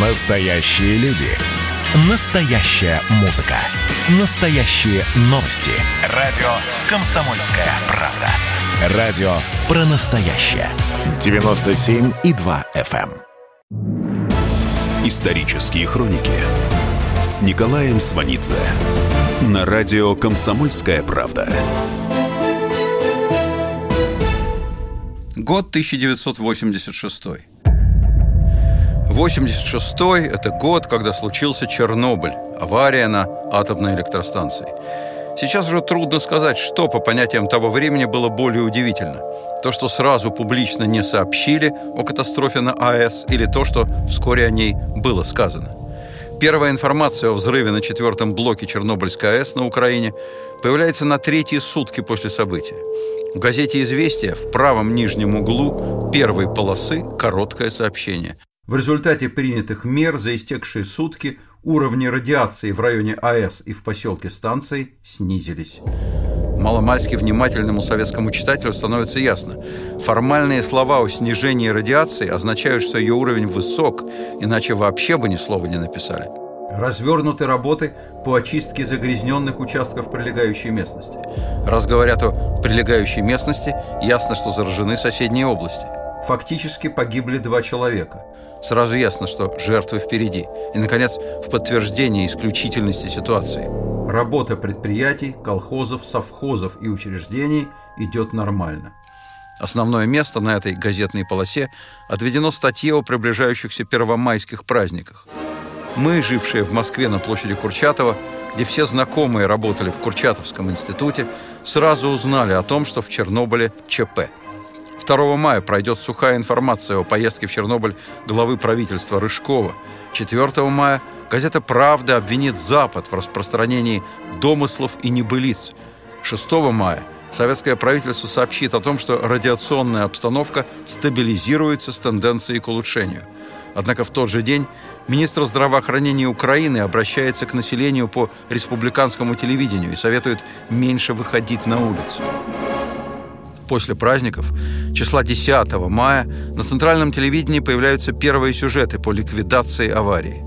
Настоящие люди. Настоящая музыка. Настоящие новости. Радио «Комсомольская правда». Радио про настоящее. 97,2 FM. Исторические хроники с Николаем Сванидзе на радио «Комсомольская правда». Год 1986. 86-й – это год, когда случился Чернобыль, авария на атомной электростанции. Сейчас уже трудно сказать, что по понятиям того времени было более удивительно. То, что сразу публично не сообщили о катастрофе на АЭС, или то, что вскоре о ней было сказано. Первая информация о взрыве на четвертом блоке Чернобыльской АЭС на Украине появляется на третьи сутки после события. В газете «Известия» в правом нижнем углу первой полосы короткое сообщение. В результате принятых мер за истекшие сутки уровни радиации в районе АЭС и в поселке станции снизились. Маломальски внимательному советскому читателю становится ясно. Формальные слова о снижении радиации означают, что ее уровень высок, иначе вообще бы ни слова не написали. Развернуты работы по очистке загрязненных участков прилегающей местности. Раз говорят о прилегающей местности, ясно, что заражены соседние области. Фактически погибли два человека – Сразу ясно, что жертвы впереди. И, наконец, в подтверждение исключительности ситуации. Работа предприятий, колхозов, совхозов и учреждений идет нормально. Основное место на этой газетной полосе отведено статье о приближающихся первомайских праздниках. Мы, жившие в Москве на площади Курчатова, где все знакомые работали в Курчатовском институте, сразу узнали о том, что в Чернобыле ЧП – 2 мая пройдет сухая информация о поездке в Чернобыль главы правительства Рыжкова. 4 мая газета «Правда» обвинит Запад в распространении домыслов и небылиц. 6 мая советское правительство сообщит о том, что радиационная обстановка стабилизируется с тенденцией к улучшению. Однако в тот же день министр здравоохранения Украины обращается к населению по республиканскому телевидению и советует меньше выходить на улицу после праздников, числа 10 мая, на центральном телевидении появляются первые сюжеты по ликвидации аварии.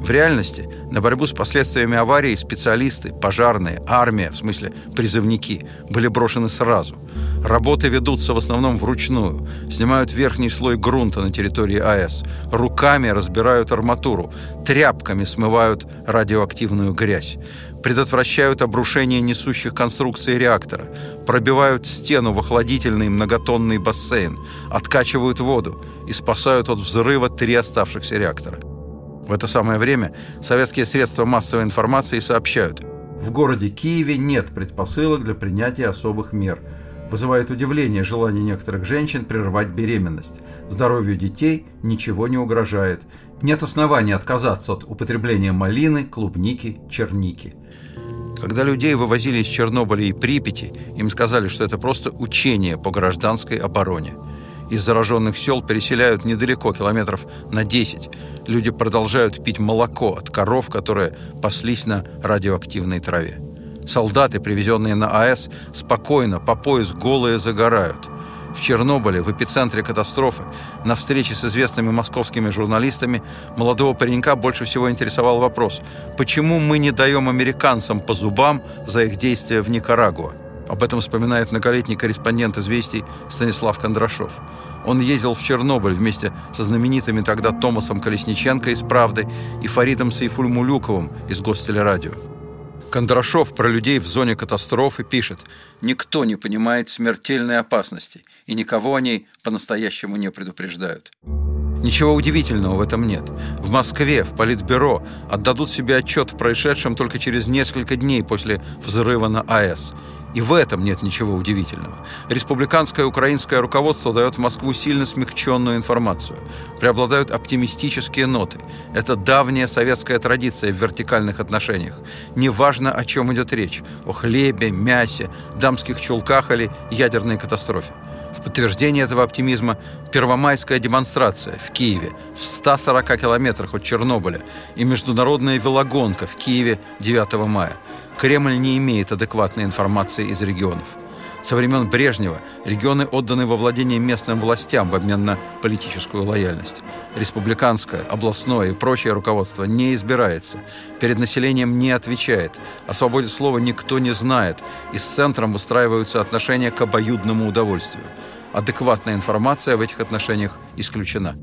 В реальности на борьбу с последствиями аварии специалисты, пожарные, армия, в смысле призывники, были брошены сразу. Работы ведутся в основном вручную. Снимают верхний слой грунта на территории АЭС, руками разбирают арматуру, тряпками смывают радиоактивную грязь предотвращают обрушение несущих конструкций реактора, пробивают стену в охладительный многотонный бассейн, откачивают воду и спасают от взрыва три оставшихся реактора. В это самое время советские средства массовой информации сообщают, в городе Киеве нет предпосылок для принятия особых мер. Вызывает удивление желание некоторых женщин прервать беременность. Здоровью детей ничего не угрожает. Нет оснований отказаться от употребления малины, клубники, черники. Когда людей вывозили из Чернобыля и Припяти, им сказали, что это просто учение по гражданской обороне. Из зараженных сел переселяют недалеко, километров на 10. Люди продолжают пить молоко от коров, которые паслись на радиоактивной траве. Солдаты, привезенные на АЭС, спокойно по пояс голые загорают – в Чернобыле, в эпицентре катастрофы, на встрече с известными московскими журналистами, молодого паренька больше всего интересовал вопрос, почему мы не даем американцам по зубам за их действия в Никарагуа? Об этом вспоминает многолетний корреспондент «Известий» Станислав Кондрашов. Он ездил в Чернобыль вместе со знаменитыми тогда Томасом Колесниченко из «Правды» и Фаридом Сайфульмулюковым из Гостелерадио. Кондрашов про людей в зоне катастрофы пишет «Никто не понимает смертельной опасности, и никого о ней по-настоящему не предупреждают». Ничего удивительного в этом нет. В Москве, в Политбюро отдадут себе отчет в происшедшем только через несколько дней после взрыва на АЭС – и в этом нет ничего удивительного. Республиканское украинское руководство дает в Москву сильно смягченную информацию. Преобладают оптимистические ноты. Это давняя советская традиция в вертикальных отношениях. Неважно, о чем идет речь – о хлебе, мясе, дамских чулках или ядерной катастрофе. В подтверждение этого оптимизма первомайская демонстрация в Киеве в 140 километрах от Чернобыля и международная велогонка в Киеве 9 мая – Кремль не имеет адекватной информации из регионов. Со времен Брежнева регионы отданы во владение местным властям в обмен на политическую лояльность. Республиканское, областное и прочее руководство не избирается, перед населением не отвечает, о свободе слова никто не знает, и с центром выстраиваются отношения к обоюдному удовольствию. Адекватная информация в этих отношениях исключена.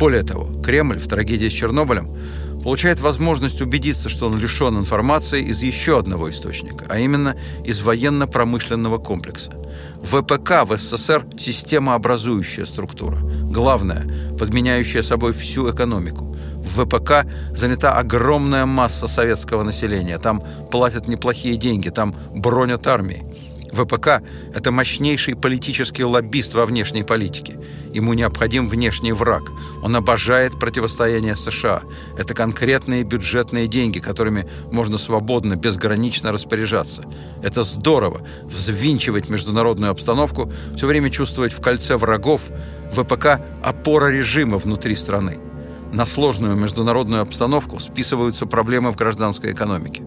Более того, Кремль в трагедии с Чернобылем получает возможность убедиться, что он лишен информации из еще одного источника, а именно из военно-промышленного комплекса. ВПК в СССР – системообразующая структура, главная, подменяющая собой всю экономику. В ВПК занята огромная масса советского населения, там платят неплохие деньги, там бронят армии. ВПК – это мощнейший политический лоббист во внешней политике. Ему необходим внешний враг. Он обожает противостояние США. Это конкретные бюджетные деньги, которыми можно свободно, безгранично распоряжаться. Это здорово – взвинчивать международную обстановку, все время чувствовать в кольце врагов. ВПК – опора режима внутри страны. На сложную международную обстановку списываются проблемы в гражданской экономике.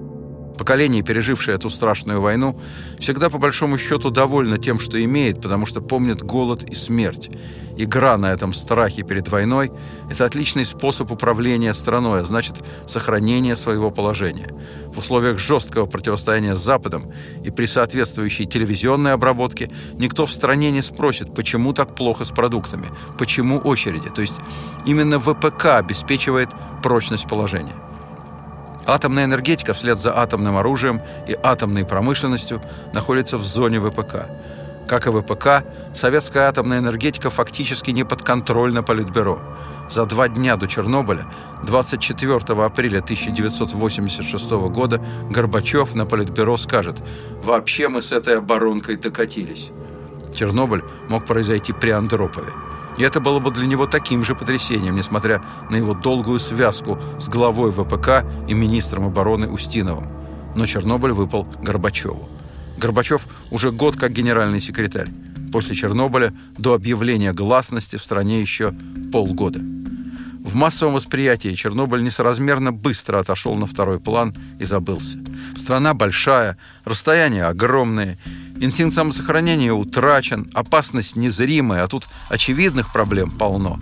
Поколение, пережившее эту страшную войну, всегда по большому счету довольно тем, что имеет, потому что помнит голод и смерть. Игра на этом страхе перед войной – это отличный способ управления страной, а значит, сохранения своего положения. В условиях жесткого противостояния с Западом и при соответствующей телевизионной обработке никто в стране не спросит, почему так плохо с продуктами, почему очереди. То есть именно ВПК обеспечивает прочность положения. Атомная энергетика вслед за атомным оружием и атомной промышленностью находится в зоне ВПК. Как и ВПК, советская атомная энергетика фактически не подконтрольна Политбюро. За два дня до Чернобыля, 24 апреля 1986 года, Горбачев на Политбюро скажет «Вообще мы с этой оборонкой докатились». Чернобыль мог произойти при Андропове. И это было бы для него таким же потрясением, несмотря на его долгую связку с главой ВПК и министром обороны Устиновым. Но Чернобыль выпал Горбачеву. Горбачев уже год как генеральный секретарь. После Чернобыля до объявления гласности в стране еще полгода. В массовом восприятии Чернобыль несоразмерно быстро отошел на второй план и забылся. Страна большая, расстояния огромные, инстинкт самосохранения утрачен, опасность незримая, а тут очевидных проблем полно.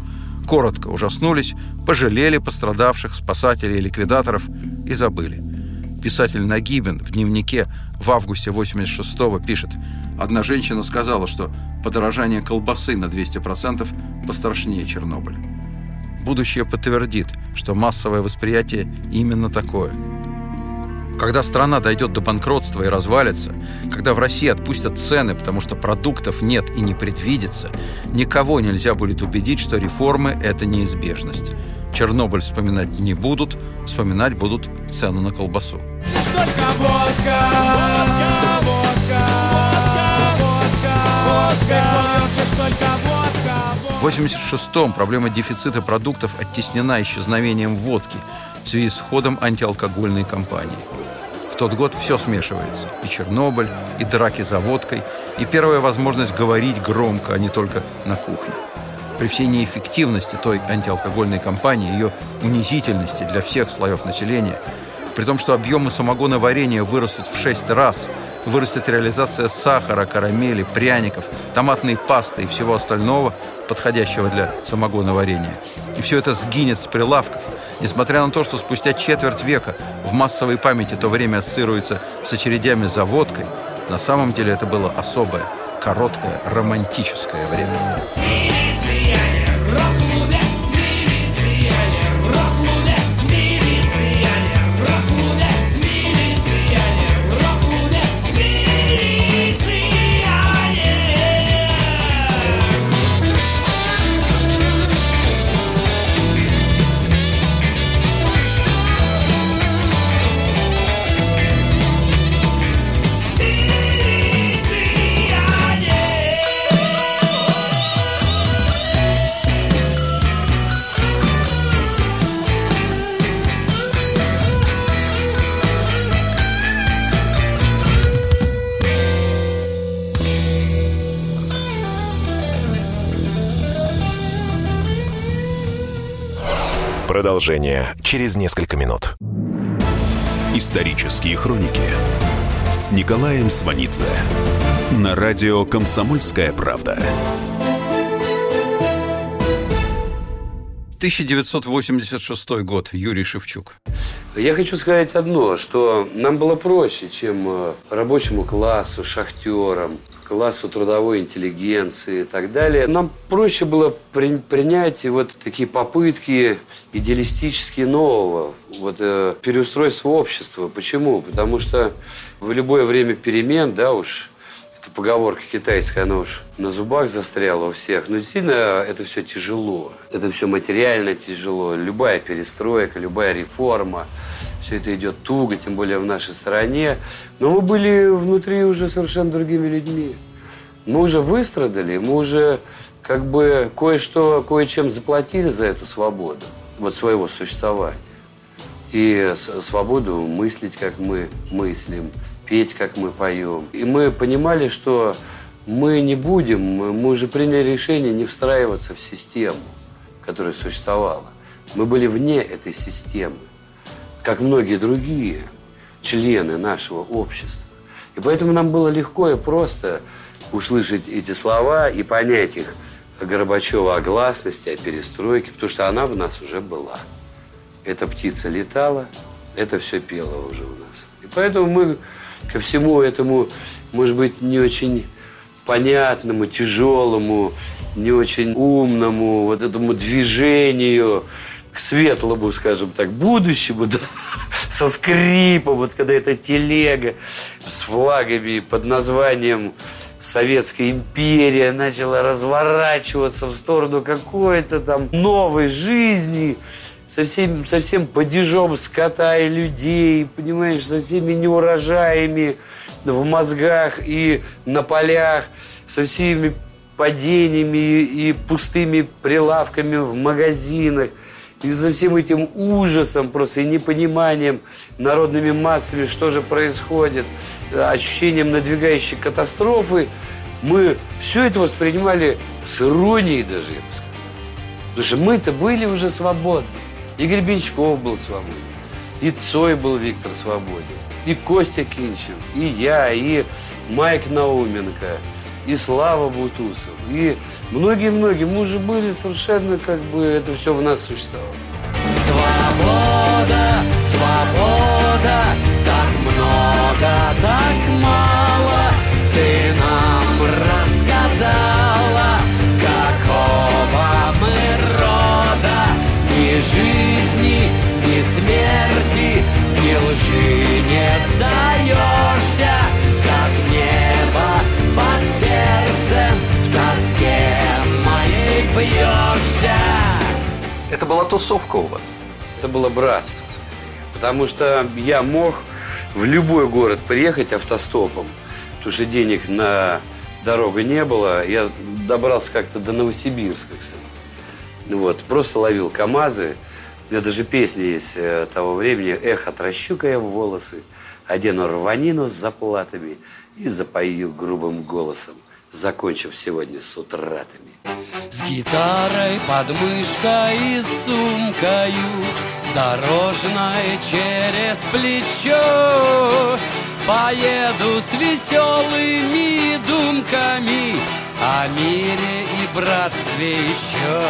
Коротко ужаснулись, пожалели пострадавших, спасателей и ликвидаторов и забыли. Писатель Нагибин в дневнике в августе 86-го пишет «Одна женщина сказала, что подорожание колбасы на 200% пострашнее Чернобыля». Будущее подтвердит, что массовое восприятие именно такое. Когда страна дойдет до банкротства и развалится, когда в России отпустят цены, потому что продуктов нет и не предвидится, никого нельзя будет убедить, что реформы – это неизбежность. Чернобыль вспоминать не будут, вспоминать будут цену на колбасу. Только водка, водка, водка, водка, водка, водка, только в 1986-м проблема дефицита продуктов оттеснена исчезновением водки в связи с ходом антиалкогольной кампании. В тот год все смешивается. И Чернобыль, и драки за водкой, и первая возможность говорить громко, а не только на кухне. При всей неэффективности той антиалкогольной кампании, ее унизительности для всех слоев населения, при том, что объемы самогона варенья вырастут в 6 раз – вырастет реализация сахара, карамели, пряников, томатной пасты и всего остального, подходящего для самогона варенья. И все это сгинет с прилавков, несмотря на то, что спустя четверть века в массовой памяти то время ассоциируется с очередями за водкой, на самом деле это было особое, короткое, романтическое время. Продолжение через несколько минут. Исторические хроники с Николаем Сванидзе. На радио «Комсомольская правда». 1986 год. Юрий Шевчук. Я хочу сказать одно, что нам было проще, чем э, рабочему классу, шахтерам, классу трудовой интеллигенции и так далее. Нам проще было при, принять вот такие попытки идеалистические нового, вот э, переустройства общества. Почему? Потому что в любое время перемен, да уж, это поговорка китайская, она уж на зубах застряла у всех. Но действительно, это все тяжело. Это все материально тяжело. Любая перестройка, любая реформа, все это идет туго, тем более в нашей стране. Но мы были внутри уже совершенно другими людьми. Мы уже выстрадали, мы уже как бы кое-что, кое-чем заплатили за эту свободу, вот своего существования. И свободу мыслить, как мы мыслим, петь, как мы поем. И мы понимали, что мы не будем, мы уже приняли решение не встраиваться в систему, которая существовала. Мы были вне этой системы, как многие другие члены нашего общества. И поэтому нам было легко и просто услышать эти слова и понять их о Горбачева, о гласности, о перестройке, потому что она в нас уже была. Эта птица летала, это все пело уже у нас. И поэтому мы ко всему этому, может быть, не очень понятному, тяжелому, не очень умному, вот этому движению к светлому, скажем так, будущему, да, со скрипом, вот когда эта телега с флагами под названием Советская империя начала разворачиваться в сторону какой-то там новой жизни, со всем, со всем падежом скота и людей, понимаешь, со всеми неурожаями в мозгах и на полях, со всеми падениями и пустыми прилавками в магазинах, и за всем этим ужасом просто и непониманием народными массами, что же происходит, ощущением надвигающей катастрофы, мы все это воспринимали с иронией даже, я бы сказал. Потому что мы-то были уже свободны. И Гребенщиков был свободен, и Цой был Виктор свободен, и Костя Кинчев, и я, и Майк Науменко, и Слава Бутусов, и многие-многие. Мы уже были совершенно как бы, это все в нас существовало. Свобода, свобода, так много, так мало, ты нам рассказала, какого мы рода, ни жизни, ни смерти, ни лжи не сдаешься, бьешься. Это была тусовка у вас? Это было братство. Потому что я мог в любой город приехать автостопом, потому что денег на дорогу не было. Я добрался как-то до Новосибирска, кстати. Вот, просто ловил КАМАЗы. У меня даже песня есть э, того времени. Эхо трощу я в волосы, одену рванину с заплатами и запою грубым голосом, закончив сегодня с утратами. С гитарой под мышкой и сумкою Дорожной через плечо Поеду с веселыми думками О мире и братстве еще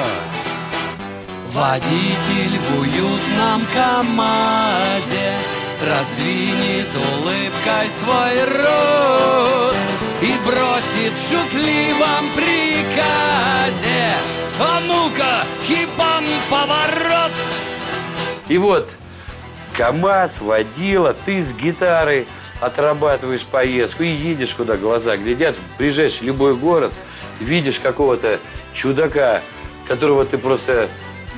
Водитель в уютном КамАЗе Раздвинет улыбкой свой рот И бросит шутливом приказе А ну-ка, хипан, поворот! И вот КАМАЗ, водила, ты с гитарой отрабатываешь поездку и едешь, куда глаза глядят. Приезжаешь в любой город, видишь какого-то чудака, которого ты просто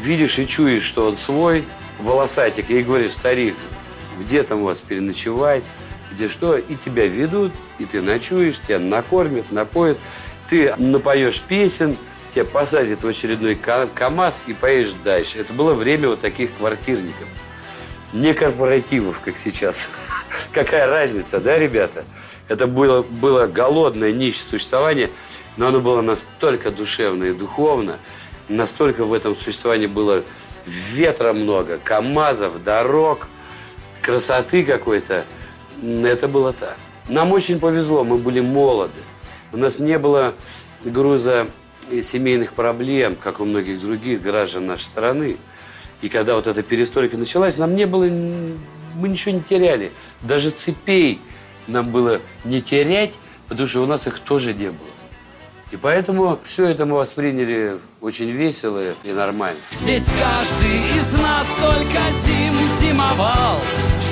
видишь и чуешь, что он свой, волосатик, и говоришь, старик, где там у вас переночевать, где что, и тебя ведут, и ты ночуешь, тебя накормят, напоят, ты напоешь песен, тебя посадят в очередной ка- КАМАЗ и поедешь дальше. Это было время вот таких квартирников. Не корпоративов, как сейчас. Какая разница, да, ребята? Это было, было голодное, нищее существование, но оно было настолько душевно и духовно, настолько в этом существовании было ветра много, КАМАЗов, дорог, красоты какой-то. Это было так. Нам очень повезло, мы были молоды. У нас не было груза семейных проблем, как у многих других граждан нашей страны. И когда вот эта перестройка началась, нам не было, мы ничего не теряли. Даже цепей нам было не терять, потому что у нас их тоже не было. И поэтому все это мы восприняли очень весело и нормально. Здесь каждый из нас только зим зимовал,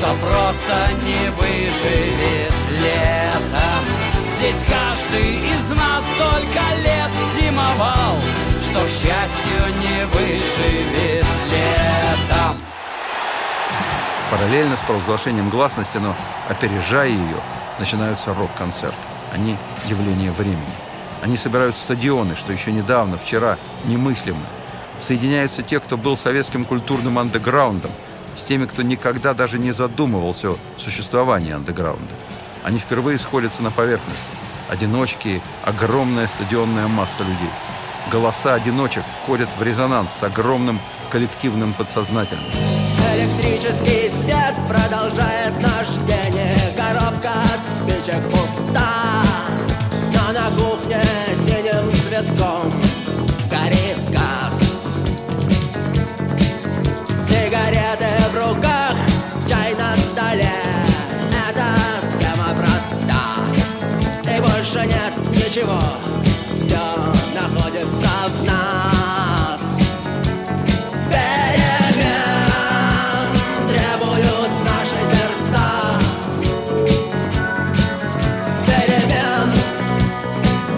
что просто не выживет летом. Здесь каждый из нас только лет зимовал, что, к счастью, не выживет летом. Параллельно с провозглашением гласности, но опережая ее, начинаются рок-концерты. Они явление времени. Они собирают стадионы, что еще недавно, вчера, немыслимо. Соединяются те, кто был советским культурным андеграундом, с теми, кто никогда даже не задумывался о существовании андеграунда. Они впервые сходятся на поверхности. Одиночки, огромная стадионная масса людей. Голоса одиночек входят в резонанс с огромным коллективным подсознательным. Электрический свет продолжает наш день Коробка от спичек пуста Но на кухне синим цветком ничего Все находится в нас Перемен требуют наши сердца Перемен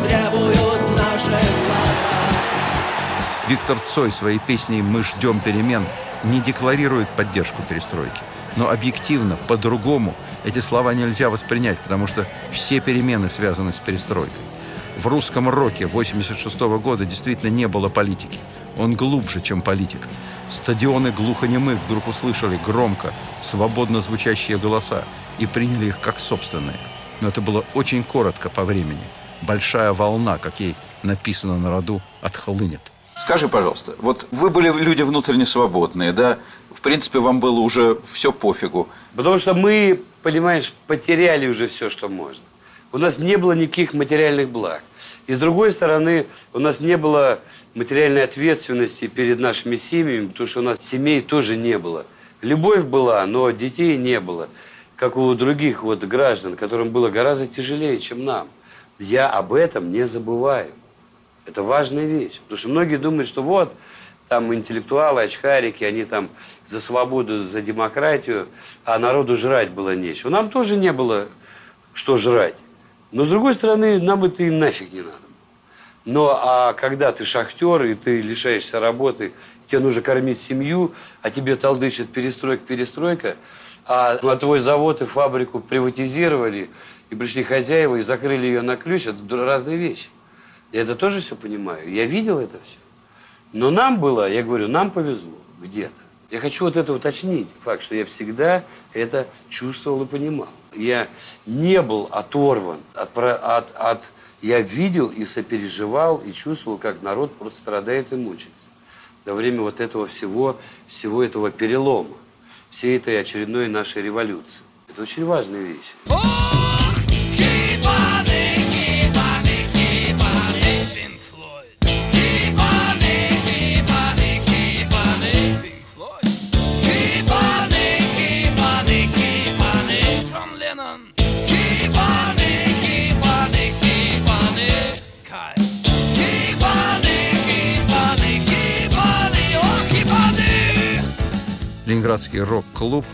требуют наши глаза Виктор Цой своей песней «Мы ждем перемен» не декларирует поддержку перестройки. Но объективно, по-другому эти слова нельзя воспринять, потому что все перемены связаны с перестройкой. В русском роке 86 года действительно не было политики. Он глубже, чем политика. Стадионы глухонемых вдруг услышали громко, свободно звучащие голоса и приняли их как собственные. Но это было очень коротко по времени. Большая волна, как ей написано на роду, отхлынет. Скажи, пожалуйста, вот вы были люди внутренне свободные, да? В принципе, вам было уже все пофигу. Потому что мы, понимаешь, потеряли уже все, что можно. У нас не было никаких материальных благ. И с другой стороны, у нас не было материальной ответственности перед нашими семьями, потому что у нас семей тоже не было. Любовь была, но детей не было, как у других вот граждан, которым было гораздо тяжелее, чем нам. Я об этом не забываю. Это важная вещь. Потому что многие думают, что вот, там интеллектуалы, очкарики, они там за свободу, за демократию, а народу жрать было нечего. Нам тоже не было что жрать. Но, с другой стороны, нам это и нафиг не надо. Но а когда ты шахтер, и ты лишаешься работы, тебе нужно кормить семью, а тебе толдычит перестройка, перестройка, а на твой завод и фабрику приватизировали, и пришли хозяева и закрыли ее на ключ, это разные вещи. Я это тоже все понимаю. Я видел это все. Но нам было, я говорю, нам повезло где-то. Я хочу вот это уточнить, факт, что я всегда это чувствовал и понимал. Я не был оторван от, от, от... Я видел и сопереживал, и чувствовал, как народ просто страдает и мучается. Во время вот этого всего, всего этого перелома, всей этой очередной нашей революции. Это очень важная вещь. Ленинградский рок-клуб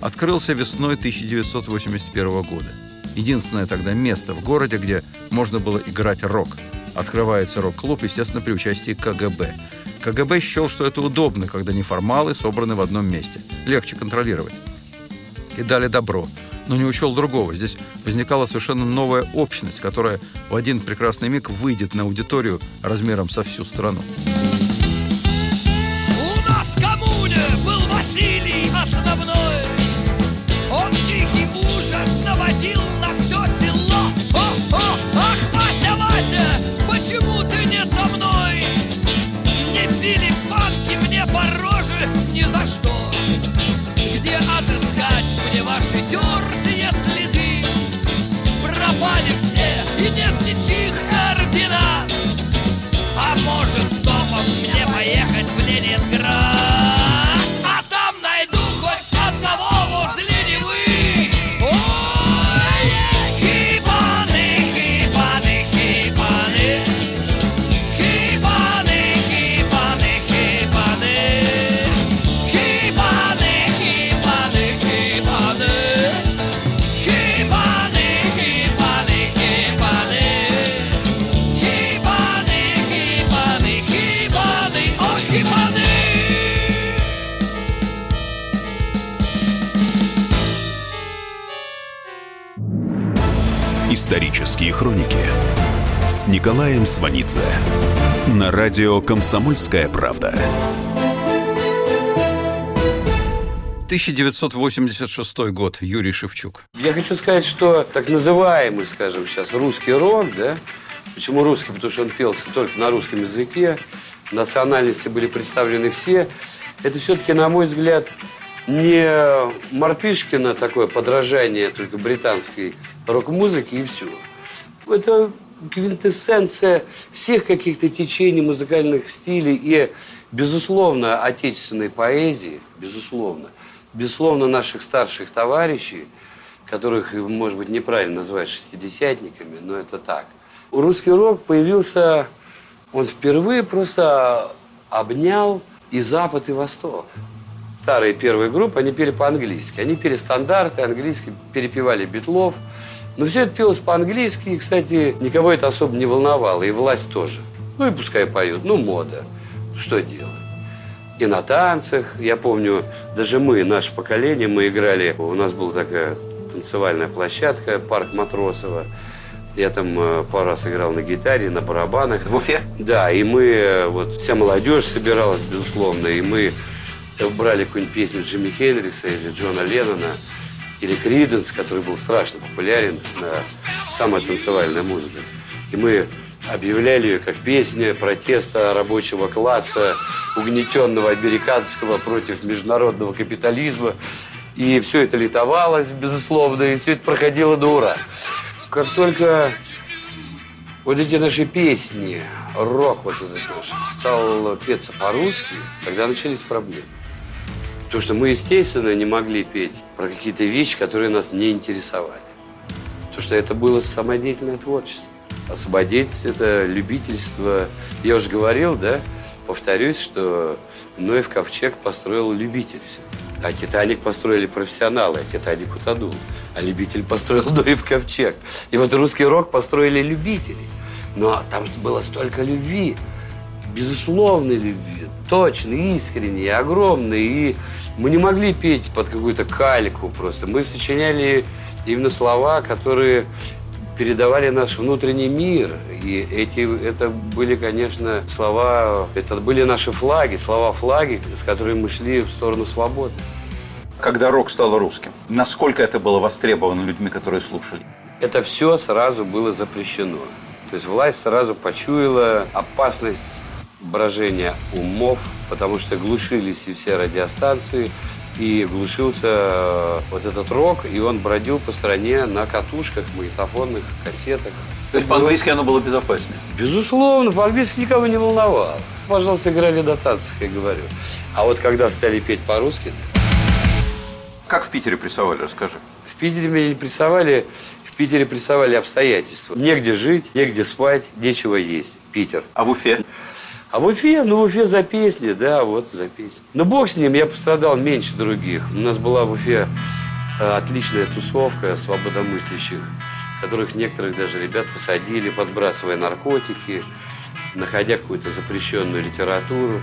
открылся весной 1981 года. Единственное тогда место в городе, где можно было играть рок. Открывается рок-клуб, естественно, при участии КГБ. КГБ счел, что это удобно, когда неформалы собраны в одном месте. Легче контролировать. И дали добро. Но не учел другого. Здесь возникала совершенно новая общность, которая в один прекрасный миг выйдет на аудиторию размером со всю страну. Василий основной Николаем Сванидзе на радио «Комсомольская правда». 1986 год. Юрий Шевчук. Я хочу сказать, что так называемый, скажем сейчас, русский рок, да, почему русский? Потому что он пелся только на русском языке, национальности были представлены все. Это все-таки, на мой взгляд, не Мартышкина такое подражание только британской рок-музыки и все. Это квинтэссенция всех каких-то течений музыкальных стилей и, безусловно, отечественной поэзии, безусловно, безусловно, наших старших товарищей, которых, может быть, неправильно называть шестидесятниками, но это так. Русский рок появился, он впервые просто обнял и Запад, и Восток. Старые первые группы, они пели по-английски. Они пели стандарты, английский, перепевали битлов. Но все это пелось по-английски, и, кстати, никого это особо не волновало, и власть тоже. Ну и пускай поют, ну мода, что делать. И на танцах, я помню, даже мы, наше поколение, мы играли, у нас была такая танцевальная площадка, парк Матросова. Я там э, пару раз играл на гитаре, на барабанах. В Уфе? Да, и мы, э, вот вся молодежь собиралась, безусловно, и мы э, брали какую-нибудь песню Джимми Хендрикса или Джона Леннона, или Криденс, который был страшно популярен, на самая танцевальная музыка. И мы объявляли ее как песня протеста рабочего класса, угнетенного американского против международного капитализма. И все это литовалось, безусловно, и все это проходило до ура. Как только вот эти наши песни, рок вот этот наш, стал петься по-русски, тогда начались проблемы. Потому что мы, естественно, не могли петь про какие-то вещи, которые нас не интересовали. Потому что это было самодеятельное творчество. Освободиться – это любительство. Я уже говорил, да, повторюсь, что Ноев ковчег построил любитель. А Титаник построили профессионалы, а Титаник утонул. А любитель построил Ноев ковчег. И вот русский рок построили любители. Но там было столько любви, безусловной любви, точной, искренней, огромной. И мы не могли петь под какую-то кальку просто. Мы сочиняли именно слова, которые передавали наш внутренний мир. И эти, это были, конечно, слова, это были наши флаги, слова флаги, с которыми мы шли в сторону свободы. Когда рок стал русским, насколько это было востребовано людьми, которые слушали? Это все сразу было запрещено. То есть власть сразу почуяла опасность брожения умов, потому что глушились и все радиостанции, и глушился э, вот этот рок, и он бродил по стране на катушках, магнитофонных, кассетах. То есть по-английски оно было безопаснее? Безусловно, по-английски никого не волновало. Пожалуйста, играли танцах, я говорю. А вот когда стали петь по-русски, Как в Питере прессовали, расскажи. в Питере меня не прессовали, в Питере прессовали обстоятельства. Негде жить, негде спать, нечего есть. Питер. А в Уфе? А в Уфе, ну в Уфе за песни, да, вот за песни. Но бог с ним, я пострадал меньше других. У нас была в Уфе э, отличная тусовка свободомыслящих, которых некоторых даже ребят посадили, подбрасывая наркотики, находя какую-то запрещенную литературу.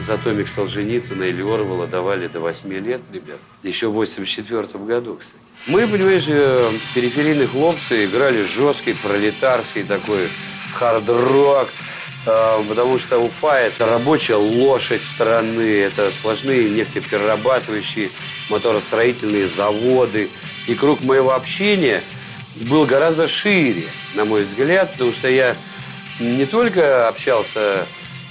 За томик Солженицына или Орвала давали до 8 лет, ребят. Еще в 84 году, кстати. Мы, понимаешь, э, периферийные хлопцы играли жесткий, пролетарский такой хард-рок. Э, Потому что Уфа – это рабочая лошадь страны, это сплошные нефтеперерабатывающие, моторостроительные заводы. И круг моего общения был гораздо шире, на мой взгляд, потому что я не только общался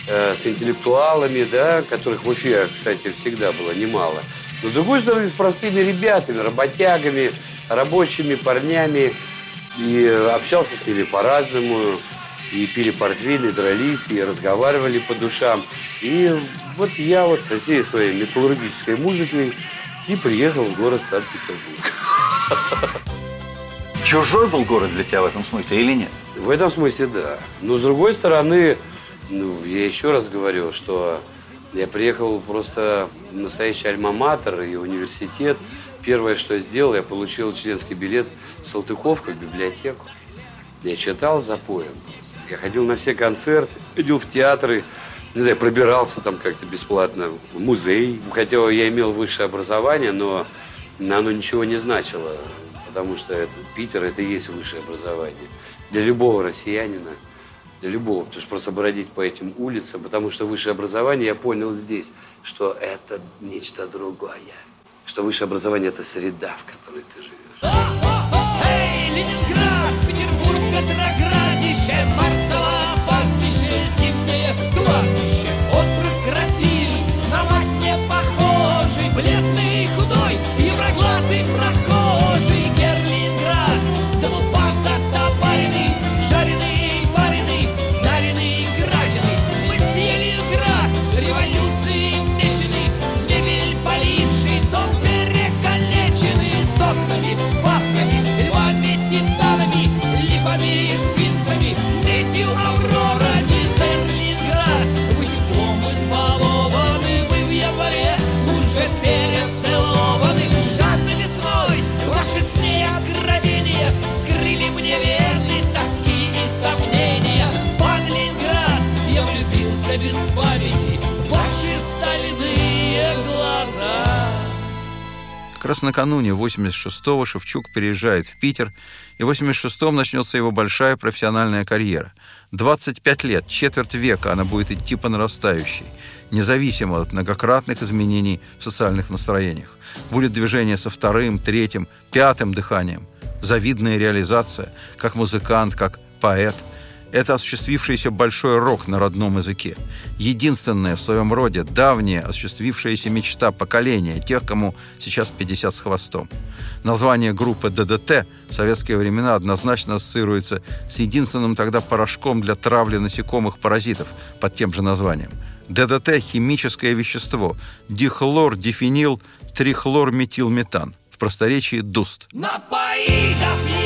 э, с интеллектуалами, да, которых в Уфе, кстати, всегда было немало, но, с другой стороны, с простыми ребятами, работягами, рабочими парнями, и общался с ними по-разному, и пили портвейн, и дрались, и разговаривали по душам. И вот я вот со всей своей металлургической музыкой и приехал в город Санкт-Петербург. Чужой был город для тебя в этом смысле или нет? В этом смысле, да. Но с другой стороны, ну, я еще раз говорю, что я приехал просто в настоящий альма-матер и университет. Первое, что я сделал, я получил членский билет в Салтыковку, в библиотеку. Я читал за поем. Я ходил на все концерты, ходил в театры, не знаю, пробирался там как-то бесплатно в музей. Хотя я имел высшее образование, но оно ничего не значило потому что это, Питер – это и есть высшее образование. Для любого россиянина, для любого, потому что просто бродить по этим улицам, потому что высшее образование, я понял здесь, что это нечто другое, что высшее образование – это среда, в которой ты живешь. Ленинград, Петербург, Петроградище, Марсово, бледный, влюбился без памяти ваши стальные глаза. Как раз накануне 86-го Шевчук переезжает в Питер, и в 86-м начнется его большая профессиональная карьера. 25 лет, четверть века она будет идти по нарастающей, независимо от многократных изменений в социальных настроениях. Будет движение со вторым, третьим, пятым дыханием. Завидная реализация, как музыкант, как поэт – это осуществившийся большой рок на родном языке. Единственная в своем роде давняя осуществившаяся мечта поколения тех, кому сейчас 50 с хвостом. Название группы ДДТ в советские времена однозначно ассоциируется с единственным тогда порошком для травли насекомых-паразитов под тем же названием. ДДТ – химическое вещество, дихлор, дифенил, трихлорметилметан. В просторечии ДУСТ. Напои до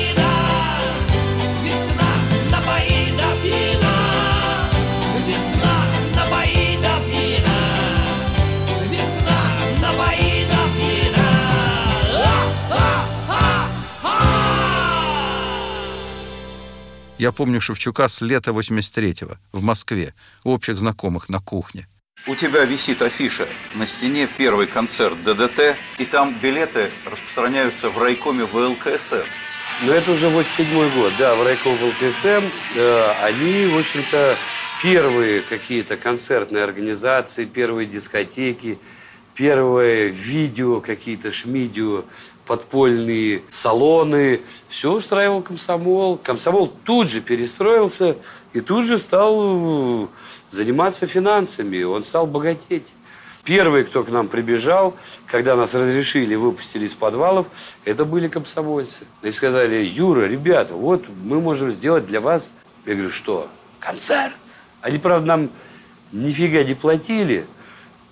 Я помню Шевчука с лета 83-го в Москве, у общих знакомых на кухне. У тебя висит афиша на стене первый концерт ДДТ, и там билеты распространяются в райкоме ВЛКСМ. Но это уже 87 год, да, в райком ВЛКСМ. э, они, в общем-то, первые какие-то концертные организации, первые дискотеки, первые видео, какие-то шмидио, подпольные салоны. Все устраивал комсомол. Комсомол тут же перестроился и тут же стал э, заниматься финансами. Он стал богатеть. Первый, кто к нам прибежал, когда нас разрешили, выпустили из подвалов, это были комсомольцы. И сказали, Юра, ребята, вот мы можем сделать для вас, я говорю, что? Концерт. Они, правда, нам нифига не платили,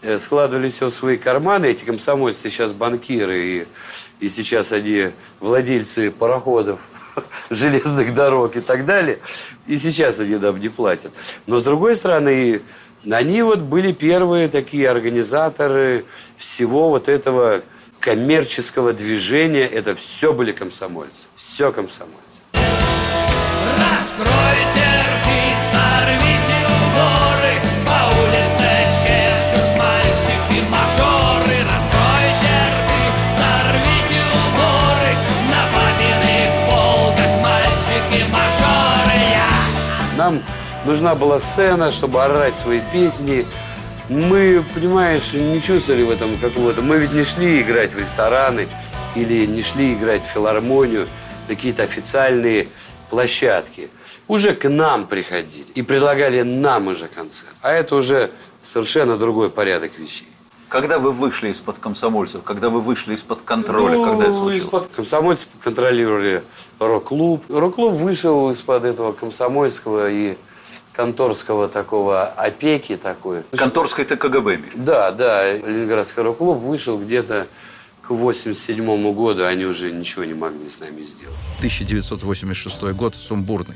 э, складывали все в свои карманы. Эти комсомольцы сейчас банкиры, и, и сейчас они владельцы пароходов, железных дорог и так далее. И сейчас они нам не платят. Но, с другой стороны, они вот были первые такие организаторы всего вот этого коммерческого движения. Это все были комсомольцы. Все комсомольцы. Раскройте Нам нужна была сцена, чтобы орать свои песни. Мы, понимаешь, не чувствовали в этом какого-то... Мы ведь не шли играть в рестораны или не шли играть в филармонию, какие-то официальные площадки. Уже к нам приходили и предлагали нам уже концерт. А это уже совершенно другой порядок вещей. Когда вы вышли из-под комсомольцев, когда вы вышли из-под контроля, Ну, когда это случилось? из-под комсомольцев контролировали рок-клуб. Рок-клуб вышел из-под этого комсомольского и конторского такого опеки такой. Конторской ты КГБ имеешь? Да, да, Ленинградский рок-клуб вышел где-то к 87 году, они уже ничего не могли с нами сделать. 1986 год сумбурный.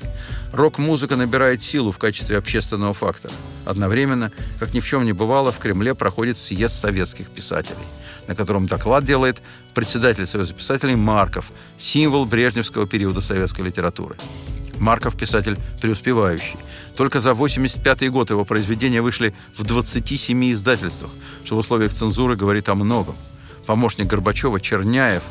Рок-музыка набирает силу в качестве общественного фактора. Одновременно, как ни в чем не бывало, в Кремле проходит съезд советских писателей, на котором доклад делает председатель Союза писателей Марков, символ брежневского периода советской литературы. Марков – писатель преуспевающий. Только за 85 год его произведения вышли в 27 издательствах, что в условиях цензуры говорит о многом. Помощник Горбачева Черняев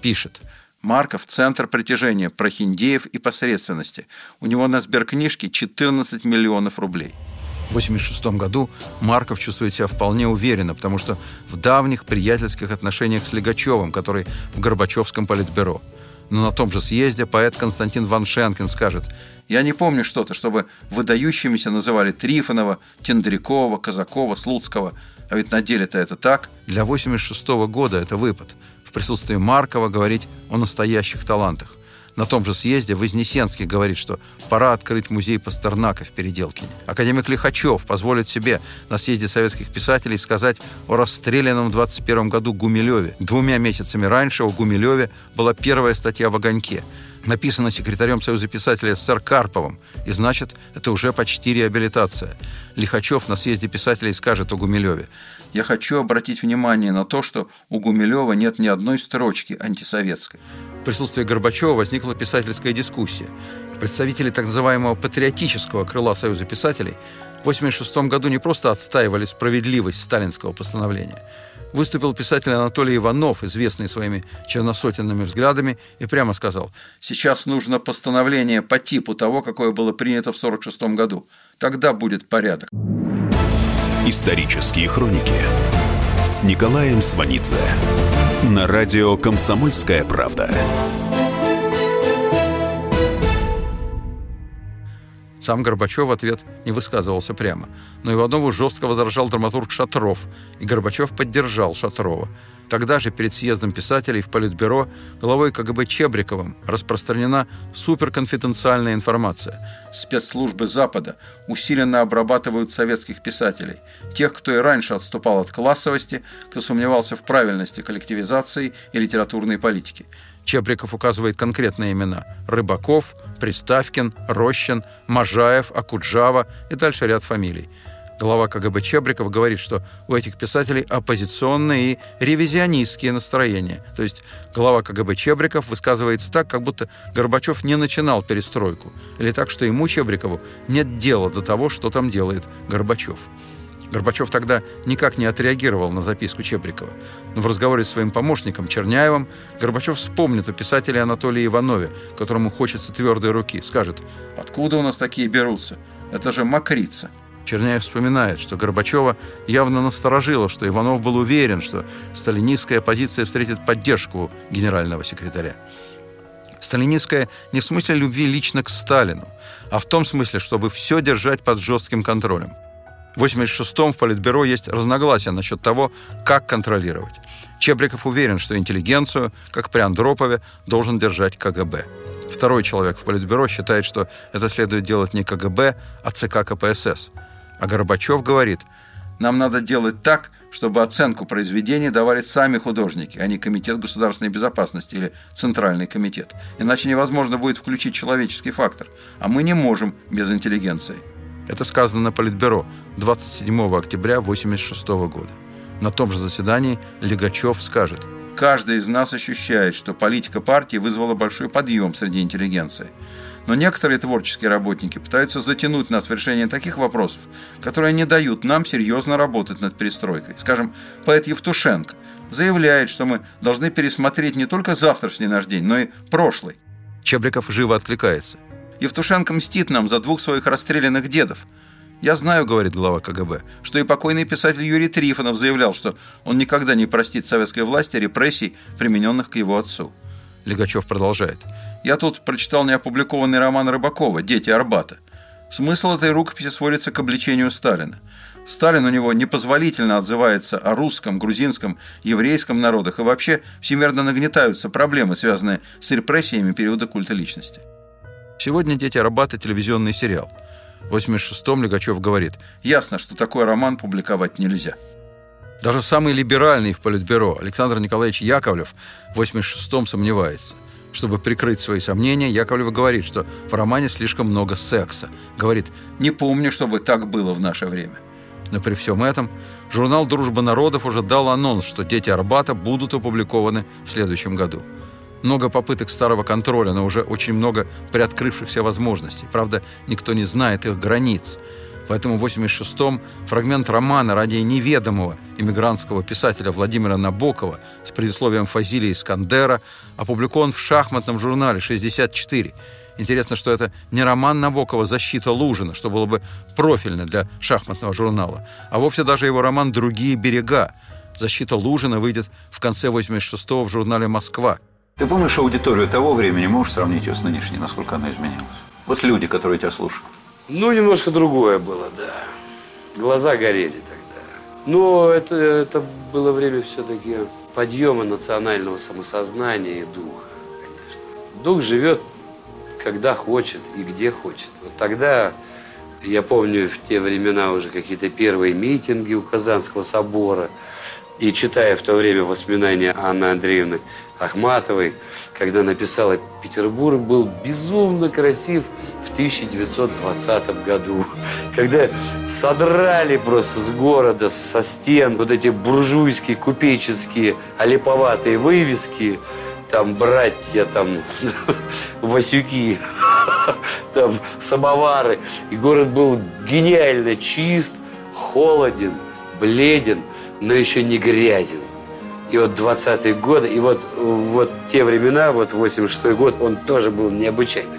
пишет – Марков – центр притяжения прохиндеев и посредственности. У него на сберкнижке 14 миллионов рублей. В 1986 году Марков чувствует себя вполне уверенно, потому что в давних приятельских отношениях с Легачевым, который в Горбачевском политбюро. Но на том же съезде поэт Константин Ваншенкин скажет «Я не помню что-то, чтобы выдающимися называли Трифонова, Тендрякова, Казакова, Слуцкого. А ведь на деле-то это так. Для 86 года это выпад. В присутствии Маркова говорить о настоящих талантах. На том же съезде Вознесенский говорит, что пора открыть музей Пастернака в Переделкине. Академик Лихачев позволит себе на съезде советских писателей сказать о расстрелянном в 21 году Гумилеве. Двумя месяцами раньше о Гумилеве была первая статья в «Огоньке», написана секретарем Союза писателей СССР Карповым, и значит, это уже почти реабилитация. Лихачев на съезде писателей скажет о Гумилеве. «Я хочу обратить внимание на то, что у Гумилева нет ни одной строчки антисоветской». В присутствии Горбачева возникла писательская дискуссия. Представители так называемого патриотического крыла Союза писателей в 1986 году не просто отстаивали справедливость сталинского постановления – выступил писатель Анатолий Иванов, известный своими черносотенными взглядами, и прямо сказал, «Сейчас нужно постановление по типу того, какое было принято в 1946 году. Тогда будет порядок». Исторические хроники с Николаем Сванидзе на радио «Комсомольская правда». Сам Горбачев в ответ не высказывался прямо. Но Иванову жестко возражал драматург Шатров, и Горбачев поддержал Шатрова. Тогда же перед съездом писателей в Политбюро главой КГБ Чебриковым распространена суперконфиденциальная информация. Спецслужбы Запада усиленно обрабатывают советских писателей. Тех, кто и раньше отступал от классовости, кто сомневался в правильности коллективизации и литературной политики. Чебриков указывает конкретные имена – Рыбаков, Приставкин, Рощин, Можаев, Акуджава и дальше ряд фамилий. Глава КГБ Чебриков говорит, что у этих писателей оппозиционные и ревизионистские настроения. То есть глава КГБ Чебриков высказывается так, как будто Горбачев не начинал перестройку. Или так, что ему, Чебрикову, нет дела до того, что там делает Горбачев. Горбачев тогда никак не отреагировал на записку Чебрикова. Но в разговоре с своим помощником Черняевым Горбачев вспомнит о писателе Анатолии Иванове, которому хочется твердой руки. Скажет, откуда у нас такие берутся? Это же макрица. Черняев вспоминает, что Горбачева явно насторожило, что Иванов был уверен, что сталинистская оппозиция встретит поддержку генерального секретаря. Сталинистская не в смысле любви лично к Сталину, а в том смысле, чтобы все держать под жестким контролем. В 86-м в Политбюро есть разногласия насчет того, как контролировать. Чебриков уверен, что интеллигенцию, как при Андропове, должен держать КГБ. Второй человек в Политбюро считает, что это следует делать не КГБ, а ЦК КПСС. А Горбачев говорит, нам надо делать так, чтобы оценку произведений давали сами художники, а не Комитет государственной безопасности или Центральный комитет. Иначе невозможно будет включить человеческий фактор. А мы не можем без интеллигенции. Это сказано на Политбюро 27 октября 1986 года. На том же заседании Легачев скажет «Каждый из нас ощущает, что политика партии вызвала большой подъем среди интеллигенции. Но некоторые творческие работники пытаются затянуть нас в решение таких вопросов, которые не дают нам серьезно работать над перестройкой. Скажем, поэт Евтушенко заявляет, что мы должны пересмотреть не только завтрашний наш день, но и прошлый. Чебриков живо откликается. Евтушенко мстит нам за двух своих расстрелянных дедов. «Я знаю, — говорит глава КГБ, — что и покойный писатель Юрий Трифонов заявлял, что он никогда не простит советской власти репрессий, примененных к его отцу». Легачев продолжает. «Я тут прочитал неопубликованный роман Рыбакова «Дети Арбата». Смысл этой рукописи сводится к обличению Сталина. Сталин у него непозволительно отзывается о русском, грузинском, еврейском народах, и вообще всемирно нагнетаются проблемы, связанные с репрессиями периода культа личности. Сегодня «Дети Арбата» телевизионный сериал. В 86-м Легачев говорит, ясно, что такой роман публиковать нельзя. Даже самый либеральный в Политбюро Александр Николаевич Яковлев в 86-м сомневается. Чтобы прикрыть свои сомнения, Яковлев говорит, что в романе слишком много секса. Говорит, не помню, чтобы так было в наше время. Но при всем этом журнал «Дружба народов» уже дал анонс, что «Дети Арбата» будут опубликованы в следующем году. Много попыток старого контроля, но уже очень много приоткрывшихся возможностей. Правда, никто не знает их границ. Поэтому в 86-м фрагмент романа ради неведомого иммигрантского писателя Владимира Набокова с предисловием Фазилия Искандера опубликован в шахматном журнале «64». Интересно, что это не роман Набокова «Защита Лужина», что было бы профильно для шахматного журнала, а вовсе даже его роман «Другие берега». «Защита Лужина» выйдет в конце 86-го в журнале «Москва». Ты помнишь аудиторию того времени? Можешь сравнить ее с нынешней? Насколько она изменилась? Вот люди, которые тебя слушают. Ну, немножко другое было, да. Глаза горели тогда. Но это, это было время все-таки подъема национального самосознания и духа, конечно. Дух живет, когда хочет и где хочет. Вот тогда, я помню, в те времена уже какие-то первые митинги у Казанского собора. И читая в то время воспоминания Анны Андреевны Ахматовой, когда написала «Петербург был безумно красив 1920 году», когда содрали просто с города, со стен вот эти буржуйские, купеческие, олиповатые вывески, там братья, там Васюки, там самовары. И город был гениально чист, холоден, бледен, но еще не грязен. И вот 20-е годы, и вот, вот те времена, вот 86-й год, он тоже был необычайно.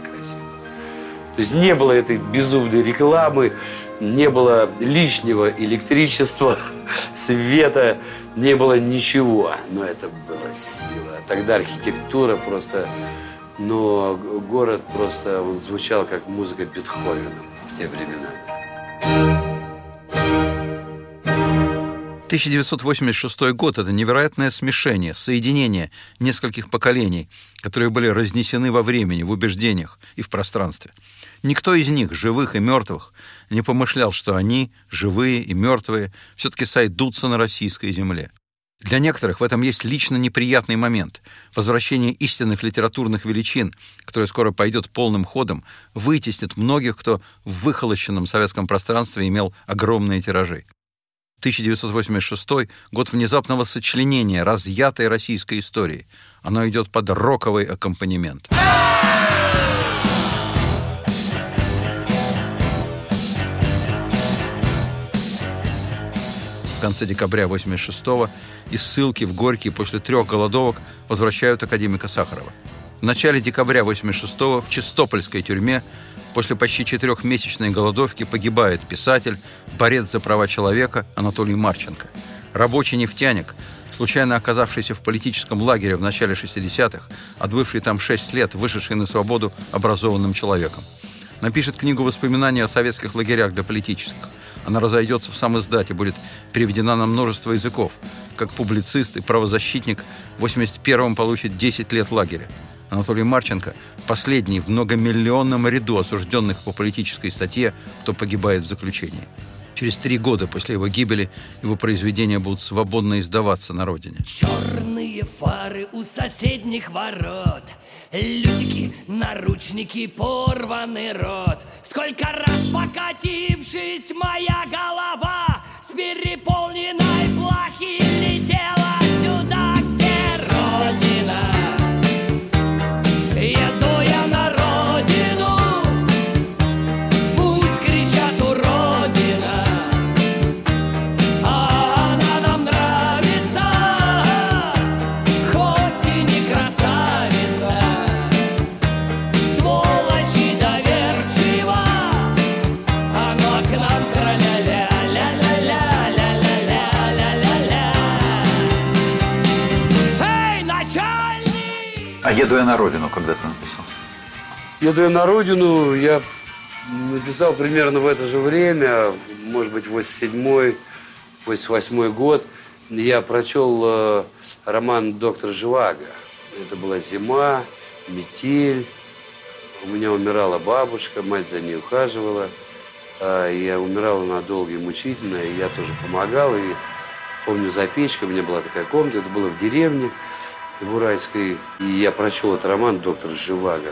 То есть не было этой безумной рекламы, не было лишнего электричества, света, не было ничего. Но это была сила. Тогда архитектура просто, но город просто, он звучал как музыка Бетховена в те времена. 1986 год – это невероятное смешение, соединение нескольких поколений, которые были разнесены во времени, в убеждениях и в пространстве. Никто из них, живых и мертвых, не помышлял, что они, живые и мертвые, все-таки сойдутся на российской земле. Для некоторых в этом есть лично неприятный момент. Возвращение истинных литературных величин, которое скоро пойдет полным ходом, вытеснит многих, кто в выхолощенном советском пространстве имел огромные тиражи. 1986 – год внезапного сочленения разъятой российской истории. Оно идет под роковый аккомпанемент. В конце декабря 86-го из ссылки в Горький после трех голодовок возвращают академика Сахарова. В начале декабря 86-го в Чистопольской тюрьме После почти четырехмесячной голодовки погибает писатель, борец за права человека Анатолий Марченко. Рабочий нефтяник, случайно оказавшийся в политическом лагере в начале 60-х, отбывший там 6 лет, вышедший на свободу образованным человеком. Напишет книгу воспоминаний о советских лагерях для политических. Она разойдется в сам издате, будет переведена на множество языков. Как публицист и правозащитник в 81-м получит 10 лет лагеря. Анатолий Марченко – последний в многомиллионном ряду осужденных по политической статье, кто погибает в заключении. Через три года после его гибели его произведения будут свободно издаваться на родине. Черные фары у соседних ворот Людики, наручники, порванный рот Сколько раз покатившись моя голова С переполненной еду я на родину, когда ты написал? Еду я на родину, я написал примерно в это же время, может быть, 87-й, 88 год. Я прочел э, роман «Доктор Живаго». Это была зима, метель. У меня умирала бабушка, мать за ней ухаживала. А Я умирала она долго и мучительно, и я тоже помогал. И помню, за печкой у меня была такая комната, это было в деревне, в Уральской. И я прочел этот роман «Доктор Живаго».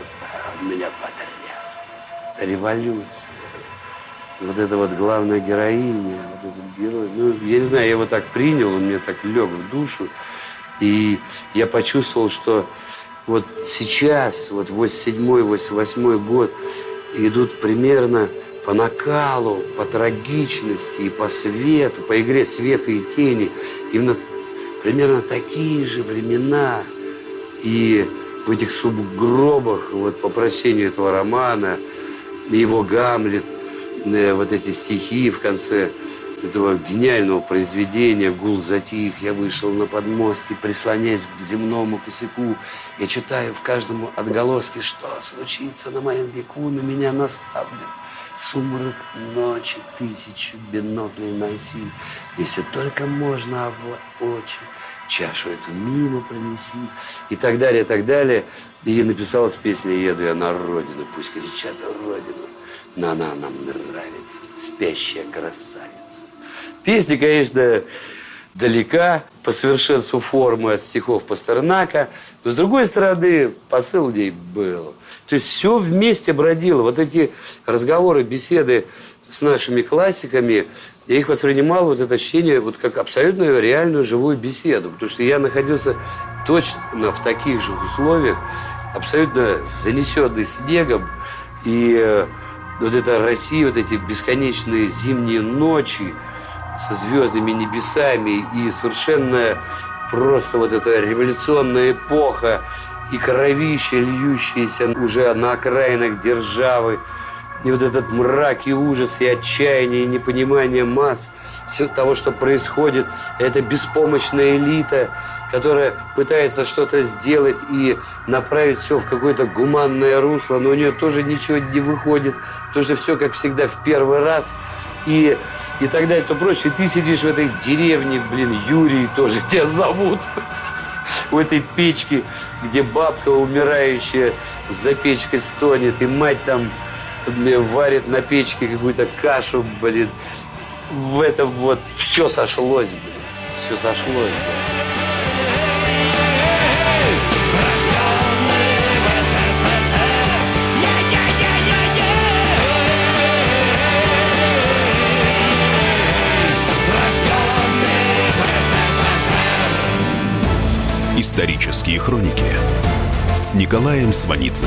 Он меня потряс революция. Вот эта вот главная героиня, вот этот герой. Ну, я не знаю, я его так принял, он мне так лег в душу. И я почувствовал, что вот сейчас, вот 87-й, 88 год, идут примерно по накалу, по трагичности и по свету, по игре света и тени. Именно примерно такие же времена. И в этих субгробах, вот по прочтению этого романа, его Гамлет, э, вот эти стихи в конце этого гениального произведения «Гул затих», я вышел на подмостки, прислоняясь к земному косяку. Я читаю в каждом отголоске, что случится на моем веку, на меня наставлен. Сумрак ночи, тысячу биноклей носи, Если только можно, а в очи чашу эту мимо пронеси. И так далее, и так далее. И написалась песня «Еду я на родину», пусть кричат родину, но она нам нравится, спящая красавица. Песня, конечно, далека по совершенству формы от стихов Пастернака, но, с другой стороны, посыл в ней был. То есть все вместе бродило. Вот эти разговоры, беседы с нашими классиками, я их воспринимал, вот это чтение, вот как абсолютно реальную живую беседу. Потому что я находился точно в таких же условиях, абсолютно занесенный снегом. И э, вот эта Россия, вот эти бесконечные зимние ночи со звездными небесами и совершенно просто вот эта революционная эпоха и кровище, льющееся уже на окраинах державы, и вот этот мрак и ужас, и отчаяние, и непонимание масс всего того, что происходит, это беспомощная элита, которая пытается что-то сделать и направить все в какое-то гуманное русло, но у нее тоже ничего не выходит, что все, как всегда, в первый раз. И, и так далее, то проще. Ты сидишь в этой деревне, блин, Юрий тоже тебя зовут у этой печки, где бабка умирающая за печкой стонет, и мать там варит на печке какую-то кашу, блин. В этом вот все сошлось, блин. Все сошлось, блин. Исторические хроники с Николаем Сванидзе